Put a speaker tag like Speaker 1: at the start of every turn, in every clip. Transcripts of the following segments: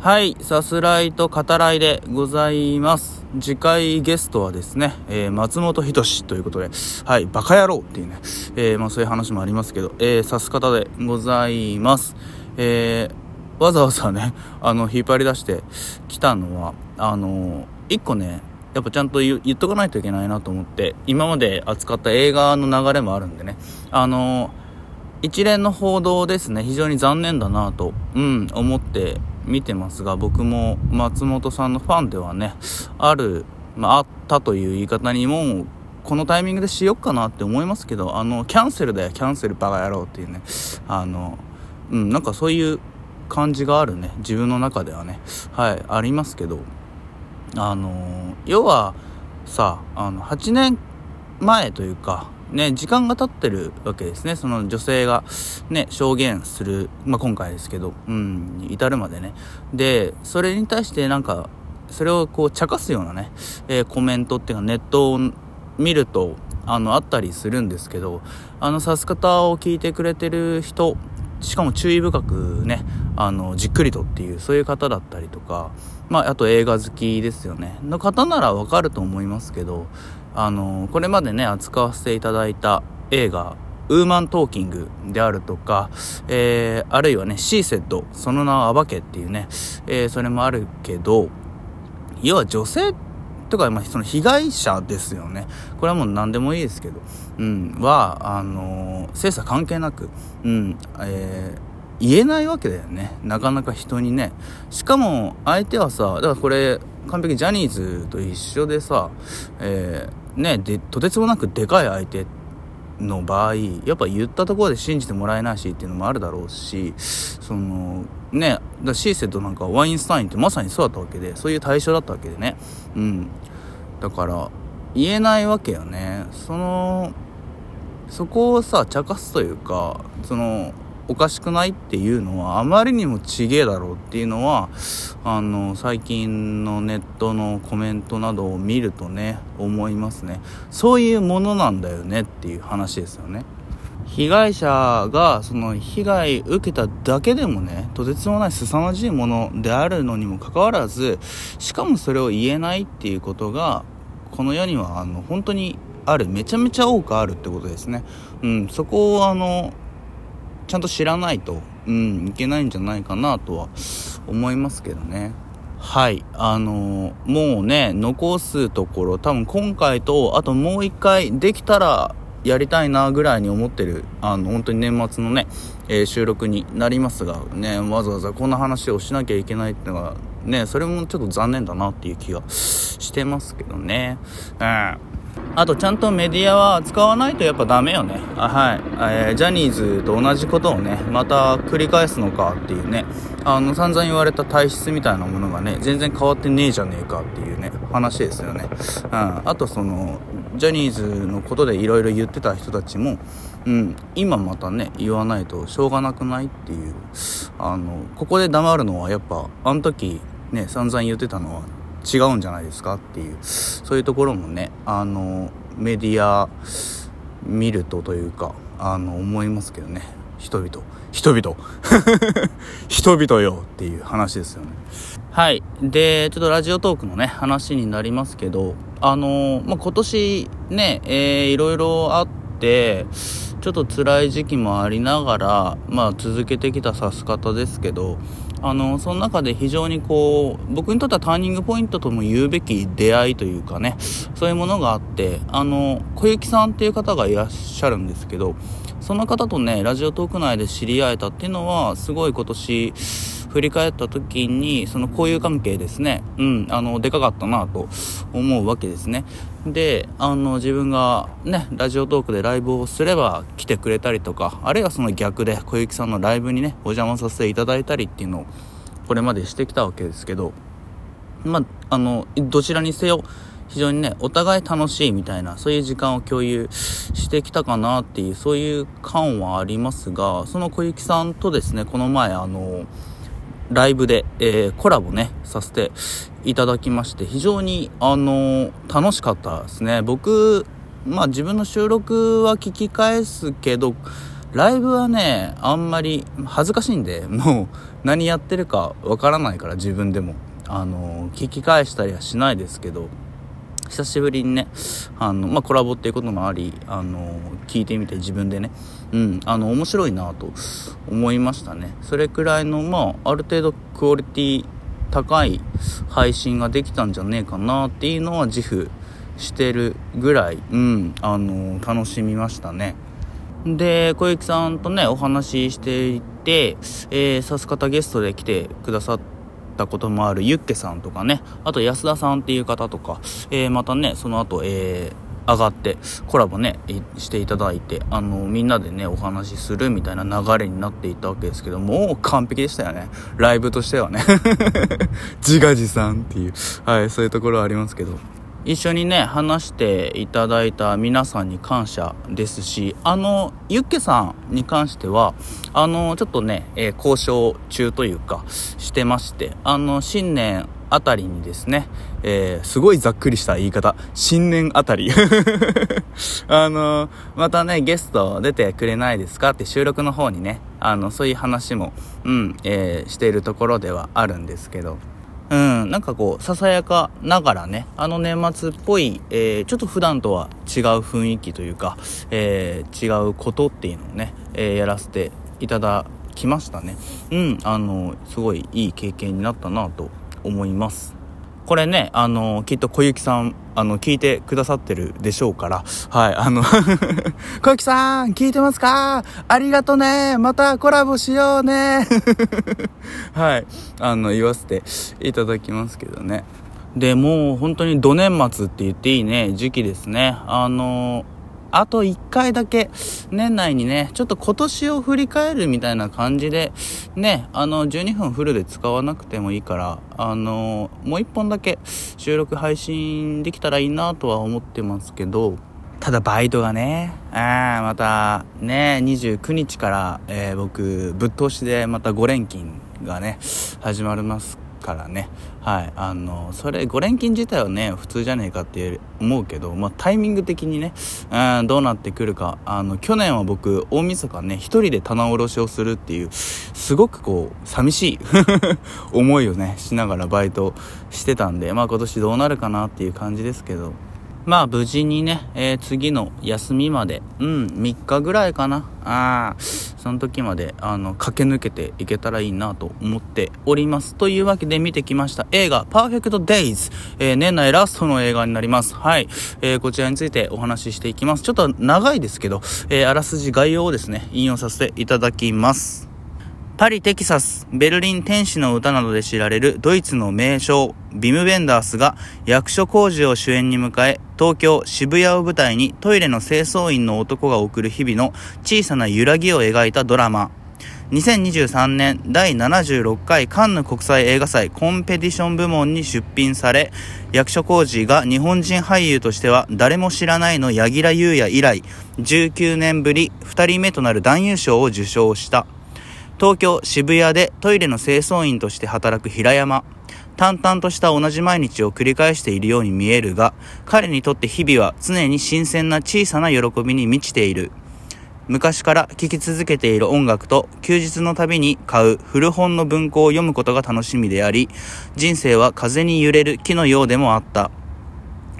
Speaker 1: はい、さすらいと語らいでございます。次回ゲストはですね、えー、松本人志ということで、はい、バカ野郎っていうね、えー、まあそういう話もありますけど、えー、さす方でございます。えー、わざわざね、あの、引っ張り出してきたのは、あの、一個ね、やっぱちゃんと言っとかないといけないなと思って、今まで扱った映画の流れもあるんでね、あの、一連の報道ですね、非常に残念だなと、うん、思って見てますが、僕も松本さんのファンではね、ある、まあ、あったという言い方にも、このタイミングでしよっかなって思いますけど、あの、キャンセルだよ、キャンセルバカ野郎っていうね、あの、うん、なんかそういう感じがあるね、自分の中ではね、はい、ありますけど、あの、要は、さ、あの、8年前というか、ね、時間が経ってるわけですね。その女性がね、証言する、まあ、今回ですけど、うん、至るまでね。で、それに対してなんか、それをこう、茶化すようなね、えー、コメントっていうかネットを見ると、あの、あったりするんですけど、あの、指す方を聞いてくれてる人、しかも注意深くね、あの、じっくりとっていう、そういう方だったりとか、まあ、あと映画好きですよね。の方ならわかると思いますけど、あのこれまでね扱わせていただいた映画ウーマントーキングであるとか、えー、あるいはね、シーセット、その名は暴けっていうね、えー、それもあるけど、要は女性とか、まあ、その被害者ですよね。これはもう何でもいいですけど、うん、は、あのー、精査関係なく、うん、えー言えないわけだよね。なかなか人にね。しかも、相手はさ、だからこれ、完璧ジャニーズと一緒でさ、えー、ね、で、とてつもなくでかい相手の場合、やっぱ言ったところで信じてもらえないしっていうのもあるだろうし、その、ね、だシーセットなんかワインスタインってまさにそうだったわけで、そういう対象だったわけでね。うん。だから、言えないわけよね。その、そこをさ、茶化すというか、その、おかしくない？っていうのはあまりにもちげえだろうっていうのはあの最近のネットのコメントなどを見るとね思いますね。そういうものなんだよねっていう話ですよね。被害者がその被害受けただけでもねとてつもない凄まじいものであるのにもかかわらずしかもそれを言えないっていうことがこの世にはあの本当にあるめちゃめちゃ多くあるってことですね。うんそこをあのちゃんと知らないと、うん、いけないんじゃないかなとは思いますけどね。はい。あのー、もうね、残すところ、多分今回と、あともう一回できたらやりたいなぐらいに思ってる、あの、本当に年末のね、えー、収録になりますが、ね、わざわざこんな話をしなきゃいけないっていうのが、ね、それもちょっと残念だなっていう気がしてますけどね。うん。あとちゃんとメディアは扱わないとやっぱダメよね。あはい、えー、ジャニーズと同じことをね、また繰り返すのかっていうね、あの、散々言われた体質みたいなものがね、全然変わってねえじゃねえかっていうね、話ですよね。うん。あとその、ジャニーズのことでいろいろ言ってた人たちも、うん、今またね、言わないとしょうがなくないっていう、あの、ここで黙るのはやっぱ、あの時、ね、散々言ってたのは違うんじゃないですかっていう。そういうところもねあのメディア見るとというかあの思いますけどね。人々。人々。人々よっていう話ですよね。はい。でちょっとラジオトークのね話になりますけどあのまあ、今年ね、えー、いろいろあってちょっと辛い時期もありながら、まあ、続けてきた指す方ですけどあのその中で非常にこう僕にとってはターニングポイントとも言うべき出会いというかねそういうものがあってあの小雪さんっていう方がいらっしゃるんですけどその方とねラジオトーク内で知り合えたっていうのはすごい今年振り返った時に、その交友関係ですね、うん、あの、でかかったなと思うわけですね。で、あの、自分がね、ラジオトークでライブをすれば来てくれたりとか、あるいはその逆で小雪さんのライブにね、お邪魔させていただいたりっていうのを、これまでしてきたわけですけど、まあ、あの、どちらにせよ、非常にね、お互い楽しいみたいな、そういう時間を共有してきたかなっていう、そういう感はありますが、その小雪さんとですね、この前、あの、ライブで、えー、コラボね、させていただきまして、非常に、あの、楽しかったですね。僕、まあ自分の収録は聞き返すけど、ライブはね、あんまり恥ずかしいんで、もう何やってるかわからないから自分でも。あの、聞き返したりはしないですけど、久しぶりにね、あの、まあ、コラボっていうこともあり、あの、聞いてみて自分でね、うん、あの、面白いなと思いましたね。それくらいの、まあ、ある程度クオリティ高い配信ができたんじゃねえかなっていうのは自負してるぐらい、うん、あの、楽しみましたね。で、小雪さんとね、お話ししていて、えー、さす方ゲストで来てくださってったこともあるユッケさんとかね、あと安田さんっていう方とか、えー、またね、その後、えー、上がってコラボねしていただいてあのみんなでねお話しするみたいな流れになっていったわけですけどもう完璧でしたよね。ライブとしてはね。自画自賛っていう。はいそういうところはありますけど。一緒にね話していただいた皆さんに感謝ですしあのユッケさんに関してはあのちょっとね、えー、交渉中というかしてましてあの新年あたりにですね、えー、すごいざっくりした言い方、新年あたり。あの、またね、ゲスト出てくれないですか？って収録の方にね、あの、そういう話も、うん、えー、しているところではあるんですけど、なんかこう、ささやかながらね、あの年末っぽい、えー、ちょっと普段とは違う雰囲気というか、えー、違うことっていうのをね、えー、やらせていただきましたね。うん、あの、すごいいい経験になったなと思います。これね、あの、きっと小雪さん、あの、聞いてくださってるでしょうから、はい、あの 小雪さん、聞いてますか？ありがとねまたコラボしようね はい、あの、言わせていただきますけどね。で、もう本当に土年末って言っていいね、時期ですね。あの、あと1回だけ、年内にね、ちょっと今年を振り返るみたいな感じで、ね、あの、12分フルで使わなくてもいいから、あの、もう1本だけ収録配信できたらいいなとは思ってますけど、ただバイトがね、あまたね、29日から、えー、僕、ぶっ通しでまた5連勤がね、始まりますからね、はい、あのそれ5連勤自体はね普通じゃねえかって思うけど、まあ、タイミング的にね、うん、どうなってくるか。あの去年は僕大晦日ね1人で棚卸しをするっていうすごくこう寂しい 思いをねしながらバイトしてたんで、まあ、今年どうなるかなっていう感じですけど。まあ無事にね、えー、次の休みまで、うん、3日ぐらいかな。ああ、その時まで、あの、駆け抜けていけたらいいなと思っております。というわけで見てきました映画、パーフェクトデイズ。えー、年内ラストの映画になります。はい。えー、こちらについてお話ししていきます。ちょっと長いですけど、えあらすじ概要をですね、引用させていただきます。パリ、テキサス、ベルリン天使の歌などで知られるドイツの名将、ビム・ベンダースが役所工事を主演に迎え、東京、渋谷を舞台にトイレの清掃員の男が送る日々の小さな揺らぎを描いたドラマ。2023年第76回カンヌ国際映画祭コンペティション部門に出品され、役所工事が日本人俳優としては誰も知らないの柳楽優弥以来、19年ぶり2人目となる男優賞を受賞した。東京渋谷でトイレの清掃員として働く平山。淡々とした同じ毎日を繰り返しているように見えるが、彼にとって日々は常に新鮮な小さな喜びに満ちている。昔から聴き続けている音楽と休日のたびに買う古本の文庫を読むことが楽しみであり、人生は風に揺れる木のようでもあった。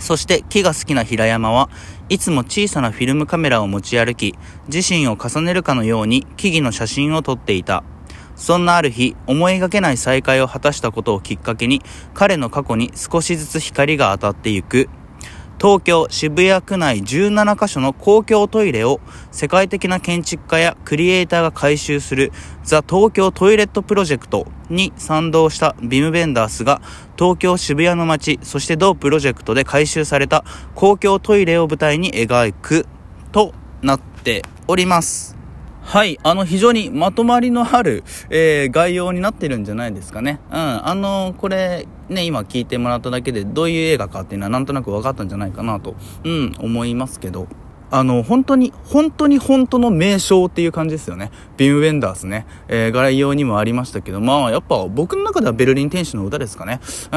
Speaker 1: そして木が好きな平山はいつも小さなフィルムカメラを持ち歩き、自身を重ねるかのように木々の写真を撮っていた。そんなある日、思いがけない再会を果たしたことをきっかけに、彼の過去に少しずつ光が当たってゆく。東京渋谷区内17カ所の公共トイレを世界的な建築家やクリエイターが改修するザ・東京トイレットプロジェクトに賛同したビム・ベンダースが東京渋谷の街、そして同プロジェクトで改修された公共トイレを舞台に描くとなっております。はい。あの、非常にまとまりのある、えー、概要になってるんじゃないですかね。うん。あの、これ、ね、今聞いてもらっただけで、どういう映画かっていうのはなんとなく分かったんじゃないかなと、うん、思いますけど。あの、本当に、本当に本当の名称っていう感じですよね。ビム・ウェンダースね。えー、概要にもありましたけど、まあ、やっぱ僕の中ではベルリン天使の歌ですかね。う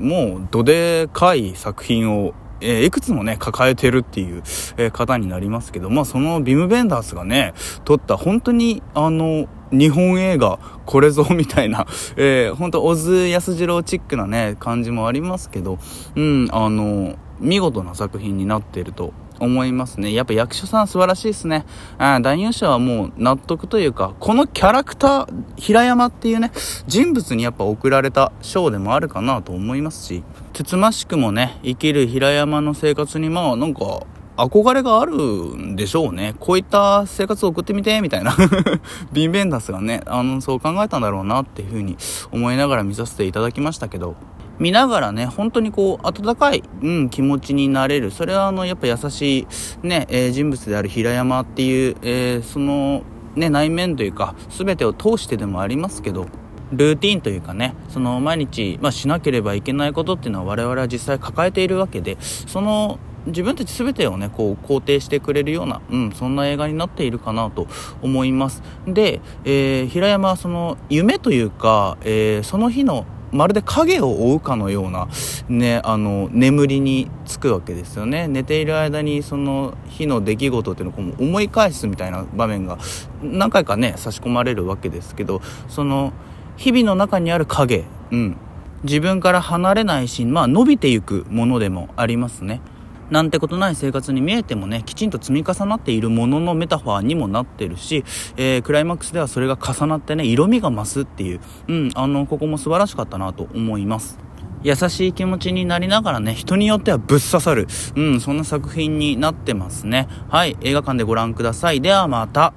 Speaker 1: ん、もう、どでかい作品をえー、いくつもね、抱えてるっていう、えー、方になりますけど、まあそのビム・ベンダースがね、撮った本当に、あの、日本映画、これぞ、みたいな、えー、本当小津安二郎チックなね、感じもありますけど、うん、あの、見事な作品になっていると思いますね。やっぱ役所さん素晴らしいですね。あ男優賞はもう納得というか、このキャラクター、平山っていうね、人物にやっぱ贈られた賞でもあるかなと思いますし、つつましくもね、生きる平山の生活にまあなんか、憧れがあるんでしょうね。こういった生活を送ってみて、みたいな ビンベンダスがね、あの、そう考えたんだろうなっていうふうに思いながら見させていただきましたけど、見ながらね、本当にこう、温かい、うん、気持ちになれる。それはあの、やっぱ優しい、ね、えー、人物である平山っていう、えー、その、ね、内面というか、全てを通してでもありますけど、ルーティンというかね、その毎日、まあ、しなければいけないことっていうのは我々は実際抱えているわけで、その自分たち全てをね、こう肯定してくれるような、うん、そんな映画になっているかなと思います。で、えー、平山はその夢というか、えー、その日のまるで影を追うかのような、ね、あの、眠りにつくわけですよね。寝ている間にその日の出来事っていうのを思い返すみたいな場面が何回かね、差し込まれるわけですけど、その、日々の中にある影、うん。自分から離れないし、まあ伸びていくものでもありますね。なんてことない生活に見えてもね、きちんと積み重なっているもののメタファーにもなってるし、えー、クライマックスではそれが重なってね、色味が増すっていう、うん、あの、ここも素晴らしかったなと思います。優しい気持ちになりながらね、人によってはぶっ刺さる、うん、そんな作品になってますね。はい、映画館でご覧ください。ではまた。